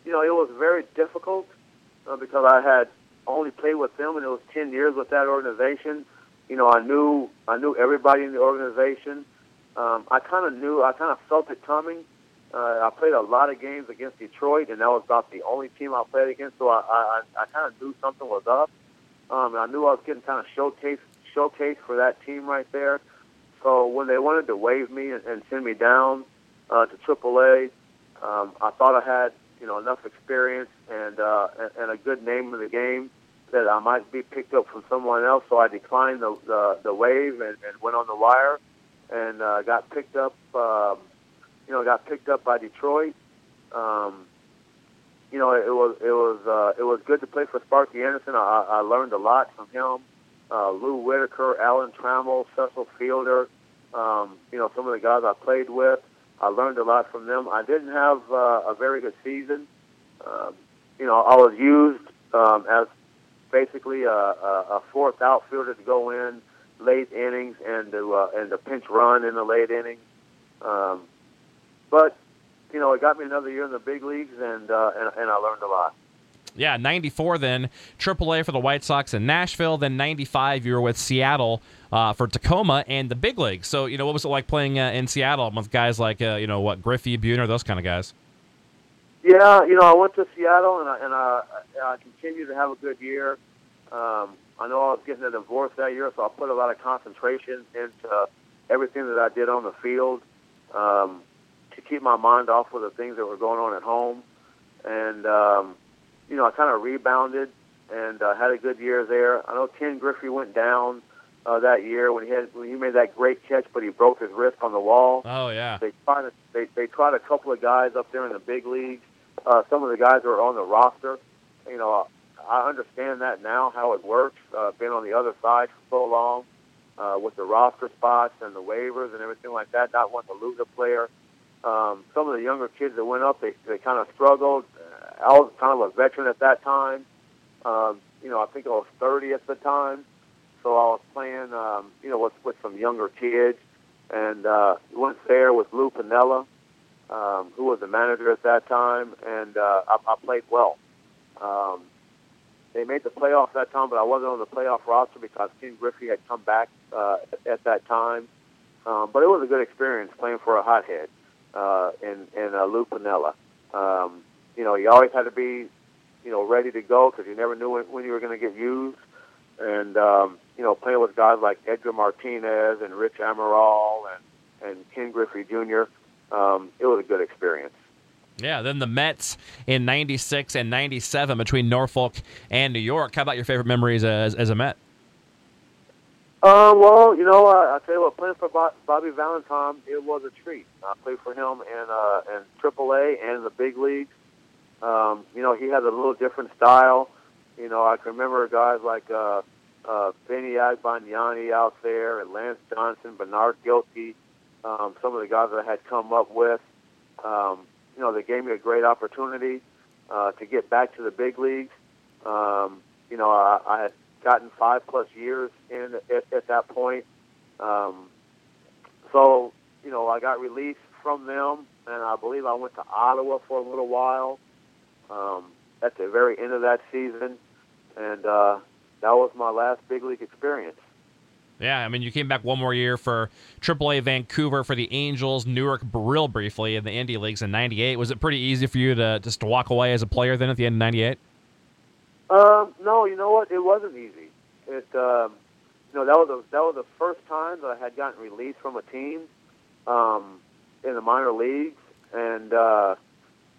[SPEAKER 1] you know, it was very difficult uh, because I had only played with them, and it was ten years with that organization. You know, I knew I knew everybody in the organization. Um, I kind of knew, I kind of felt it coming. Uh, I played a lot of games against Detroit, and that was about the only team I played against. So I, I, I kind of knew something was up. Um, and I knew I was getting kind of showcased, showcased for that team right there. So when they wanted to waive me and, and send me down uh, to AAA, um, I thought I had you know enough experience and, uh, and a good name in the game that I might be picked up from someone else. So I declined the the, the wave and, and went on the wire and uh, got picked up. Um, you know, got picked up by Detroit. Um, you know, it was it was uh, it was good to play for Sparky Anderson. I, I learned a lot from him. Uh, Lou Whitaker, Alan Trammell, Cecil Fielder. Um, you know, some of the guys I played with. I learned a lot from them. I didn't have uh, a very good season. Um, you know, I was used um, as basically a, a, fourth outfielder to go in late innings and to uh, and to pinch run in the late innings. Um, but you know, it got me another year in the big leagues, and uh, and, and I learned a lot.
[SPEAKER 3] Yeah, 94 then, AAA for the White Sox in Nashville. Then 95, you were with Seattle uh, for Tacoma and the big league. So, you know, what was it like playing uh, in Seattle with guys like, uh, you know, what, Griffey, Buhner, those kind of guys?
[SPEAKER 1] Yeah, you know, I went to Seattle and I, and I, I continued to have a good year. Um, I know I was getting a divorce that year, so I put a lot of concentration into everything that I did on the field. Um, to keep my mind off of the things that were going on at home. And, um, you know, I kind of rebounded and uh, had a good year there. I know Ken Griffey went down uh, that year when he had when he made that great catch, but he broke his wrist on the wall.
[SPEAKER 3] Oh yeah.
[SPEAKER 1] They tried a, they they tried a couple of guys up there in the big leagues. Uh, some of the guys were on the roster. You know, I understand that now how it works. Uh, been on the other side for so long uh, with the roster spots and the waivers and everything like that. Not wanting to lose a player. Um, some of the younger kids that went up, they, they kind of struggled. I was kind of a veteran at that time. Um, you know, I think I was 30 at the time. So I was playing, um, you know, with, with some younger kids. And uh, went there with Lou Piniella, um, who was the manager at that time. And uh, I, I played well. Um, they made the playoffs that time, but I wasn't on the playoff roster because Ken Griffey had come back uh, at, at that time. Um, but it was a good experience playing for a hothead uh, in in uh, Lou Piniella. Um, you know, you always had to be, you know, ready to go because you never knew when, when you were going to get used. And um, you know, playing with guys like Edgar Martinez and Rich Amaral and and Ken Griffey Jr. Um, it was a good experience.
[SPEAKER 3] Yeah, then the Mets in 96 and 97 between Norfolk and New York. How about your favorite memories as, as a Met?
[SPEAKER 1] Uh, well, you know, uh, I tell you what, playing for Bob, Bobby Valentine, it was a treat. I played for him in uh, in AAA and in the big leagues. Um, you know, he had a little different style. You know, I can remember guys like uh, uh, Benny Agbayani out there, and Lance Johnson, Bernard Gilkey, um, some of the guys that I had come up with. Um, you know, they gave me a great opportunity uh, to get back to the big leagues. Um, you know, I, I had gotten five plus years in at, at that point. Um, so, you know, I got released from them, and I believe I went to Ottawa for a little while um, at the very end of that season, and uh, that was my last big league experience.
[SPEAKER 3] Yeah, I mean, you came back one more year for AAA Vancouver for the Angels, Newark real briefly in the Indy Leagues in '98. Was it pretty easy for you to just to walk away as a player then at the end of '98?
[SPEAKER 1] Um, no, you know what? It wasn't easy. It, um, you know, that was the that was the first time that I had gotten released from a team um, in the minor leagues, and uh,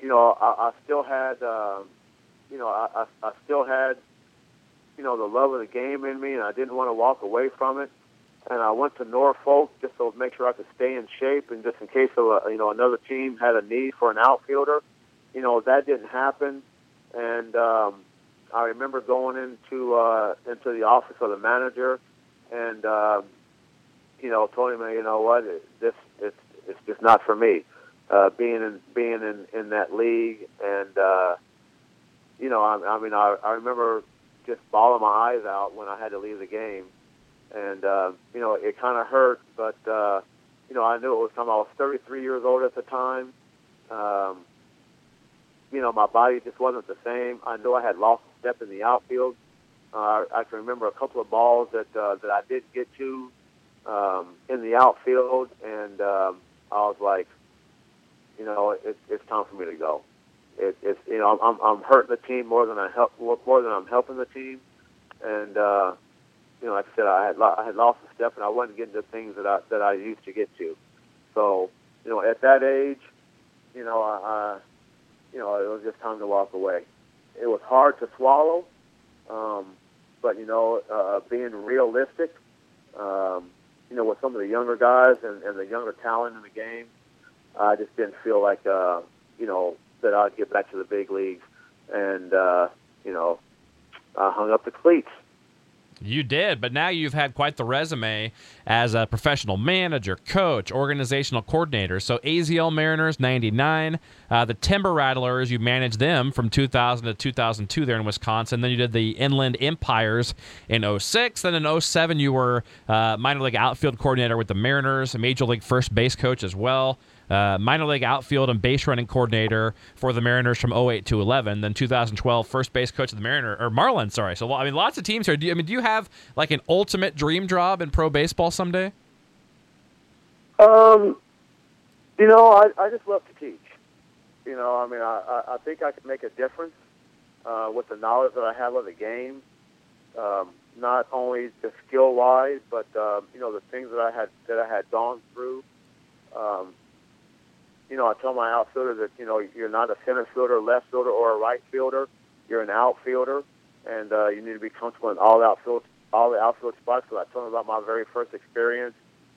[SPEAKER 1] you know, I, I still had, uh, you know, I, I, I still had, you know, the love of the game in me, and I didn't want to walk away from it. and I went to Norfolk just to make sure I could stay in shape, and just in case of a, you know another team had a need for an outfielder. You know that didn't happen, and um, I remember going into uh, into the office of the manager, and um, you know told him, you know what, this it's it's just not for me. Uh, being in being in in that league, and uh, you know, I, I mean, I, I remember just bawling my eyes out when I had to leave the game and uh, you know it kind of hurt, but uh, you know I knew it was time. I was 33 years old at the time. Um, you know my body just wasn't the same. I knew I had lost a step in the outfield. Uh, I can remember a couple of balls that uh, that I did get to um, in the outfield, and um, I was like, you know, it, it's time for me to go. It, it's you know I'm I'm hurting the team more than I help more than I'm helping the team, and uh, you know, like I said, I had I had lost a step, and I wasn't getting the things that I that I used to get to. So, you know, at that age, you know, I, I you know, it was just time to walk away. It was hard to swallow, um, but you know, uh, being realistic, um, you know, with some of the younger guys and, and the younger talent in the game, I just didn't feel like, uh, you know, that I'd get back to the big leagues, and uh, you know, I hung up the cleats.
[SPEAKER 3] You did, but now you've had quite the resume as a professional manager, coach, organizational coordinator. So AZL Mariners 99, uh, the Timber Rattlers, you managed them from 2000 to 2002 there in Wisconsin. Then you did the Inland Empires in 06. Then in 07, you were uh, minor league outfield coordinator with the Mariners, a major league first base coach as well uh, minor league outfield and base running coordinator for the Mariners from 08 to 11. Then 2012, first base coach of the Mariner or Marlins. Sorry. So I mean, lots of teams here. Do you, I mean, do you have like an ultimate dream job in pro baseball someday?
[SPEAKER 1] Um, you know, I, I just love to teach. You know, I mean, I, I think I can make a difference uh, with the knowledge that I have of the game. Um, not only the skill wise, but um, you know the things that I had that I had gone through. Um, you know, I tell my outfielder that, you know, you're not a center fielder, left fielder, or a right fielder. You're an outfielder, and uh, you need to be comfortable in all outfield, all the outfield spots. Because I told him about my very first experience,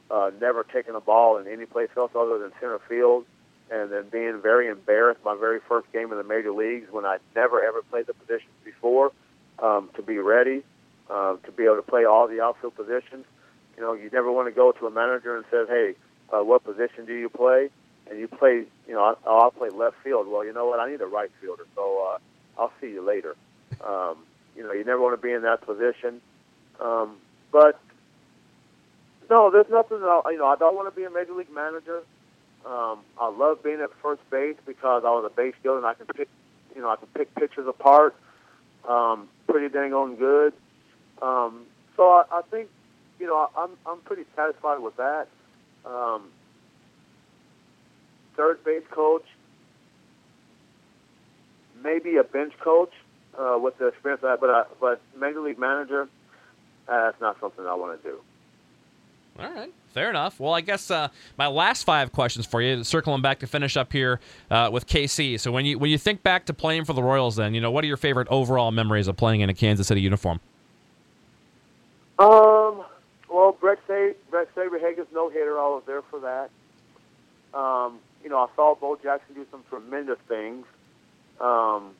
[SPEAKER 1] uh, never taking a ball in any place else other than center field, and then being very embarrassed my very first game in the major leagues when I never ever played the position before. Um, to be ready, uh, to be able to play all the outfield positions. You know, you never want to go to a manager and say, "Hey, uh, what position do you play?" And you play, you know, oh, I'll play left field. Well, you know what? I need a right fielder, so uh, I'll see you later. Um, you know, you never want to be in that position. Um, but no, there's nothing. That I, you know, I don't want to be a major league manager. Um, I love being at first base because I was a base stealer and I can pick, you know, I can pick pitchers apart um, pretty dang on good. Um, so I, I think, you know, I'm I'm pretty satisfied with that. Um, third base coach, maybe a bench coach uh, with the experience that, but uh, but major league manager, uh, that's not something I want to do.
[SPEAKER 3] All right, fair enough. Well, I guess uh, my last five questions for you, circling back to finish up here uh, with KC. So when you when you think back to playing for the Royals, then you know what are your favorite overall memories of playing in a Kansas City uniform?
[SPEAKER 1] Um, well, Bret Sa- Bret Saberhagen's no hitter. I was there for that. Um, you know, I saw Bo Jackson do some tremendous things. Um,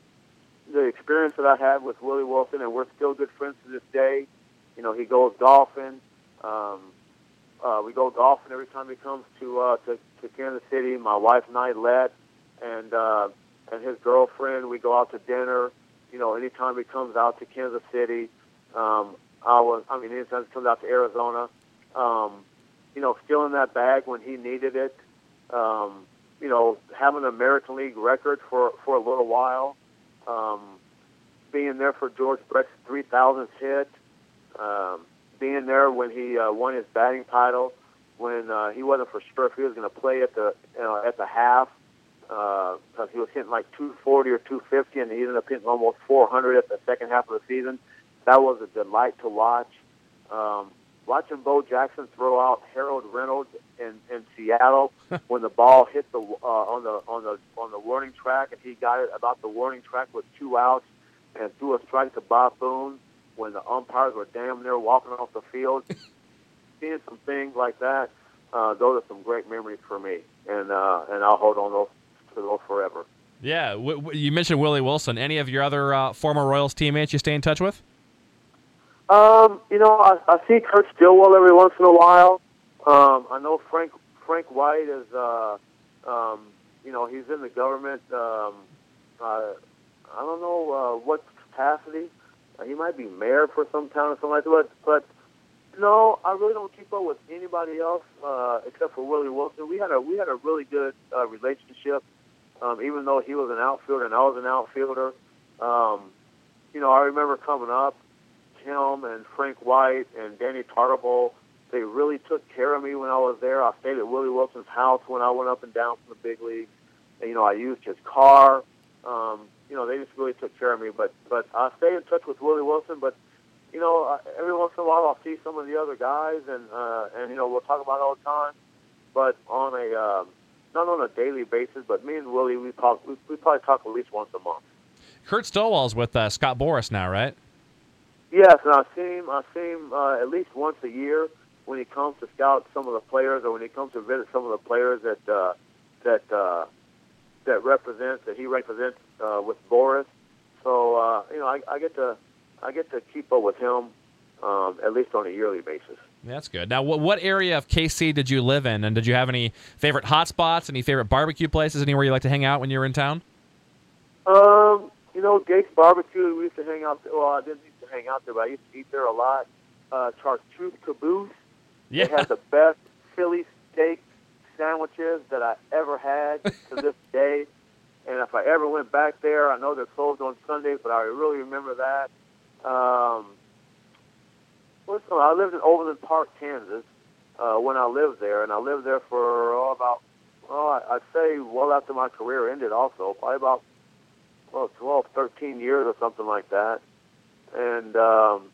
[SPEAKER 1] the experience that I had with Willie Wilson, and we're still good friends to this day. You know, he goes golfing. Um, uh, we go golfing every time he comes to, uh, to to Kansas City. My wife and I let, and uh, and his girlfriend. We go out to dinner. You know, anytime he comes out to Kansas City, um, I was. I mean, anytime he comes out to Arizona, um, you know, still in that bag when he needed it. Um, you know, having an American League record for for a little while, um, being there for George Brett's 3,000th hit, um, being there when he uh, won his batting title, when uh, he wasn't for sure if he was going to play at the you at the half because uh, he was hitting like 240 or 250, and he ended up hitting almost 400 at the second half of the season. That was a delight to watch. Um, watching Bo Jackson throw out Harold Reynolds in, in Seattle when the ball hit the uh, on the on the on the warning track and he got it about the warning track with two outs and threw a strike to Bob Boone when the umpires were damn near walking off the field. seeing some things like that, uh, those are some great memories for me, and uh, and I'll hold on those to those forever.
[SPEAKER 3] Yeah, w- w- you mentioned Willie Wilson. Any of your other uh, former Royals teammates you stay in touch with?
[SPEAKER 1] Um, you know, I, I see Kurt Stillwell every once in a while. Um, I know Frank Frank White is, uh, um, you know, he's in the government. Um, uh, I don't know uh, what capacity. Uh, he might be mayor for some town or something like that. But, but no, I really don't keep up with anybody else uh, except for Willie Wilson. We had a we had a really good uh, relationship. Um, even though he was an outfielder and I was an outfielder, um, you know, I remember coming up, him and Frank White and Danny Tartabull, they really took care of me when I was there. I stayed at Willie Wilson's house when I went up and down from the big leagues. And, you know, I used his car. Um, you know, they just really took care of me. But but I stay in touch with Willie Wilson. But you know, every once in a while I'll see some of the other guys, and uh, and you know we'll talk about it all the time. But on a um, not on a daily basis, but me and Willie we talk. We, we probably talk at least once a month.
[SPEAKER 3] Kurt Stillwell's with uh, Scott Boras now, right?
[SPEAKER 1] Yes, and I see him. I see him uh, at least once a year when he comes to scout some of the players, or when he comes to visit some of the players that uh, that uh, that represents that he represents uh, with Boras. So uh, you know, I, I get to I get to keep up with him um, at least on a yearly basis.
[SPEAKER 3] That's good. Now, what, what area of KC did you live in, and did you have any favorite hot spots, any favorite barbecue places, anywhere you like to hang out when you were in town?
[SPEAKER 1] Um, you know, Gates Barbecue. We used to hang out. Well, I didn't hang out there, but I used to eat there a lot. Uh, Chartroose Caboose.
[SPEAKER 3] Yeah.
[SPEAKER 1] They had the best Philly steak sandwiches that I ever had to this day. And if I ever went back there, I know they're closed on Sundays, but I really remember that. Um, what's the, I lived in Overland Park, Kansas, uh, when I lived there, and I lived there for oh, about, oh, I'd say well after my career ended. Also, probably about well, 12, 13 years or something like that. And um,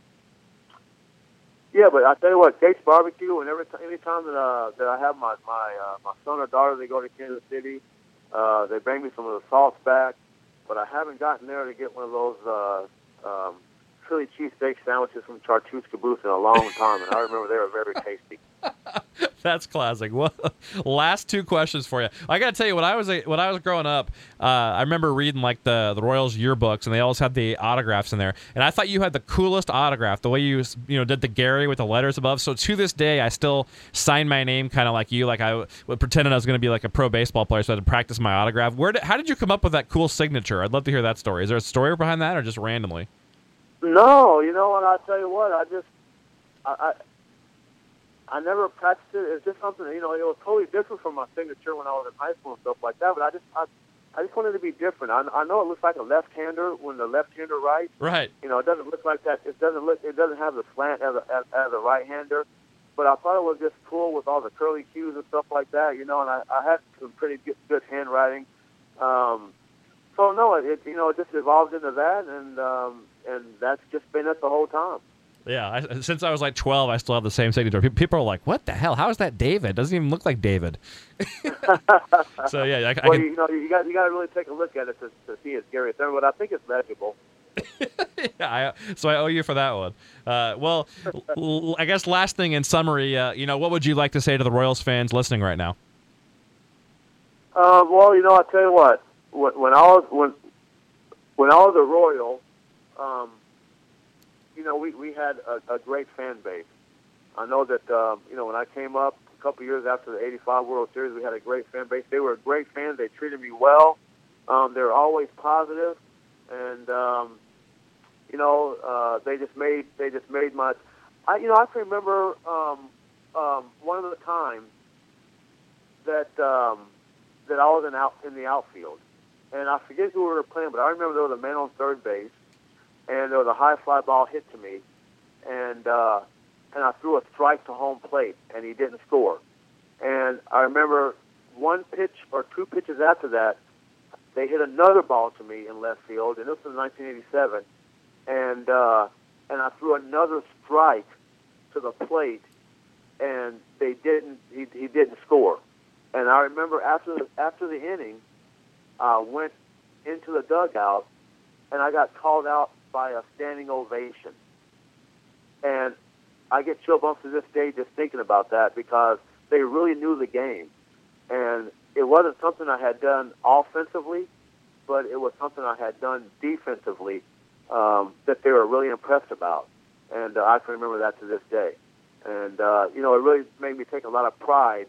[SPEAKER 1] yeah, but I tell you what, Gates Barbecue, and every t- any time that uh, that I have my my uh, my son or daughter, they go to Kansas City, uh, they bring me some of the sauce back. But I haven't gotten there to get one of those uh, um, Philly cheesesteak sandwiches from Chartroose Caboose in a long time, and I remember they were very tasty.
[SPEAKER 3] That's classic. Well, last two questions for you. I got to tell you, when I was when I was growing up, uh, I remember reading like the the Royals yearbooks, and they always had the autographs in there. And I thought you had the coolest autograph, the way you you know did the Gary with the letters above. So to this day, I still sign my name kind of like you, like I pretended I was going to be like a pro baseball player, so I had to practice my autograph. Where did, how did you come up with that cool signature? I'd love to hear that story. Is there a story behind that, or just randomly?
[SPEAKER 1] No, you know what? I'll tell you what, I just I. I never practiced it. It's just something, you know, it was totally different from my signature when I was in high school and stuff like that. But I just, I, I just wanted to be different. I, I know it looks like a left-hander when the left-hander writes.
[SPEAKER 3] Right.
[SPEAKER 1] You know, it doesn't look like that. It doesn't look. It doesn't have the slant as a as, as a right-hander. But I thought it was just cool with all the curly cues and stuff like that. You know, and I, I had some pretty good, good handwriting. Um, so no, it, it you know it just evolved into that, and um, and that's just been it the whole time.
[SPEAKER 3] Yeah, I, since I was like 12, I still have the same signature. People are like, "What the hell? How is that David? Doesn't even look like David." so yeah, I, I
[SPEAKER 1] well,
[SPEAKER 3] can,
[SPEAKER 1] you know, you got you got to really take a look at it to, to see it's Gary Thurman, but I think it's legible.
[SPEAKER 3] yeah, I, so I owe you for that one. Uh, well, l- I guess last thing in summary, uh, you know, what would you like to say to the Royals fans listening right now?
[SPEAKER 1] Uh, well, you know, I tell you what, when, when I was when when I was a Royal, um, you know, we we had a, a great fan base. I know that um, you know when I came up a couple years after the '85 World Series, we had a great fan base. They were great fans. They treated me well. Um, they were always positive, and um, you know, uh, they just made they just made my. I you know I can remember um, um, one of the times that um, that I was in out in the outfield, and I forget who we were playing, but I remember there was a man on third base, and there was a high fly ball hit to me, and uh, and I threw a strike to home plate, and he didn't score, and I remember one pitch or two pitches after that, they hit another ball to me in left field, and this was 1987, and uh, and I threw another strike to the plate, and they didn't. He, he didn't score, and I remember after the, after the inning, I went into the dugout, and I got called out by a standing ovation, and I get chill bumps to this day just thinking about that because they really knew the game, and it wasn't something I had done offensively, but it was something I had done defensively um, that they were really impressed about, and uh, I can remember that to this day. And uh, you know, it really made me take a lot of pride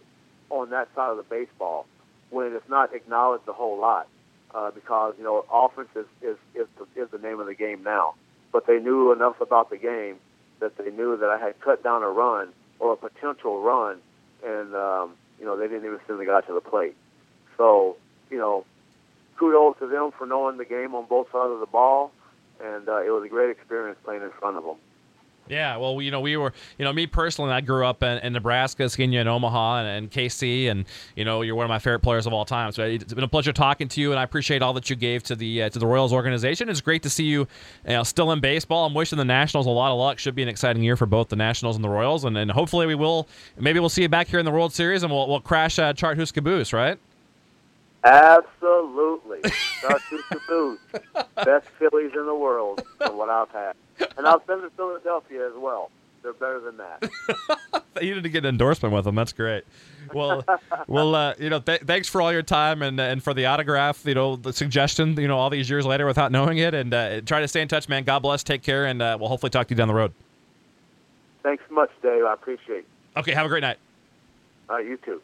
[SPEAKER 1] on that side of the baseball when it's not acknowledged a whole lot uh, because you know offense is is is the, is the name of the game now. But they knew enough about the game that they knew that I had cut down a run or a potential run, and um, you know they didn't even send the guy to the plate. So you know, kudos to them for knowing the game on both sides of the ball, and uh, it was a great experience playing in front of them.
[SPEAKER 3] Yeah, well, you know, we were, you know, me personally, I grew up in, in Nebraska, you in Omaha and, and, KC, and you know, you're one of my favorite players of all time. So it's been a pleasure talking to you, and I appreciate all that you gave to the uh, to the Royals organization. It's great to see you, you know, still in baseball. I'm wishing the Nationals a lot of luck. Should be an exciting year for both the Nationals and the Royals, and, and hopefully we will. Maybe we'll see you back here in the World Series, and we'll we'll crash uh, Chart Caboose, right?
[SPEAKER 1] Absolutely. Chartroose Caboose. Best Phillies in the world from what I've had. And I'll send to Philadelphia as well. They're better than that.
[SPEAKER 3] you need to get an endorsement with them. That's great. Well, well, uh, you know, th- thanks for all your time and and for the autograph. You know, the suggestion. You know, all these years later without knowing it, and uh, try to stay in touch, man. God bless. Take care, and uh, we'll hopefully talk to you down the road.
[SPEAKER 1] Thanks so much, Dave. I appreciate it.
[SPEAKER 3] Okay, have a great night.
[SPEAKER 1] All right, you too.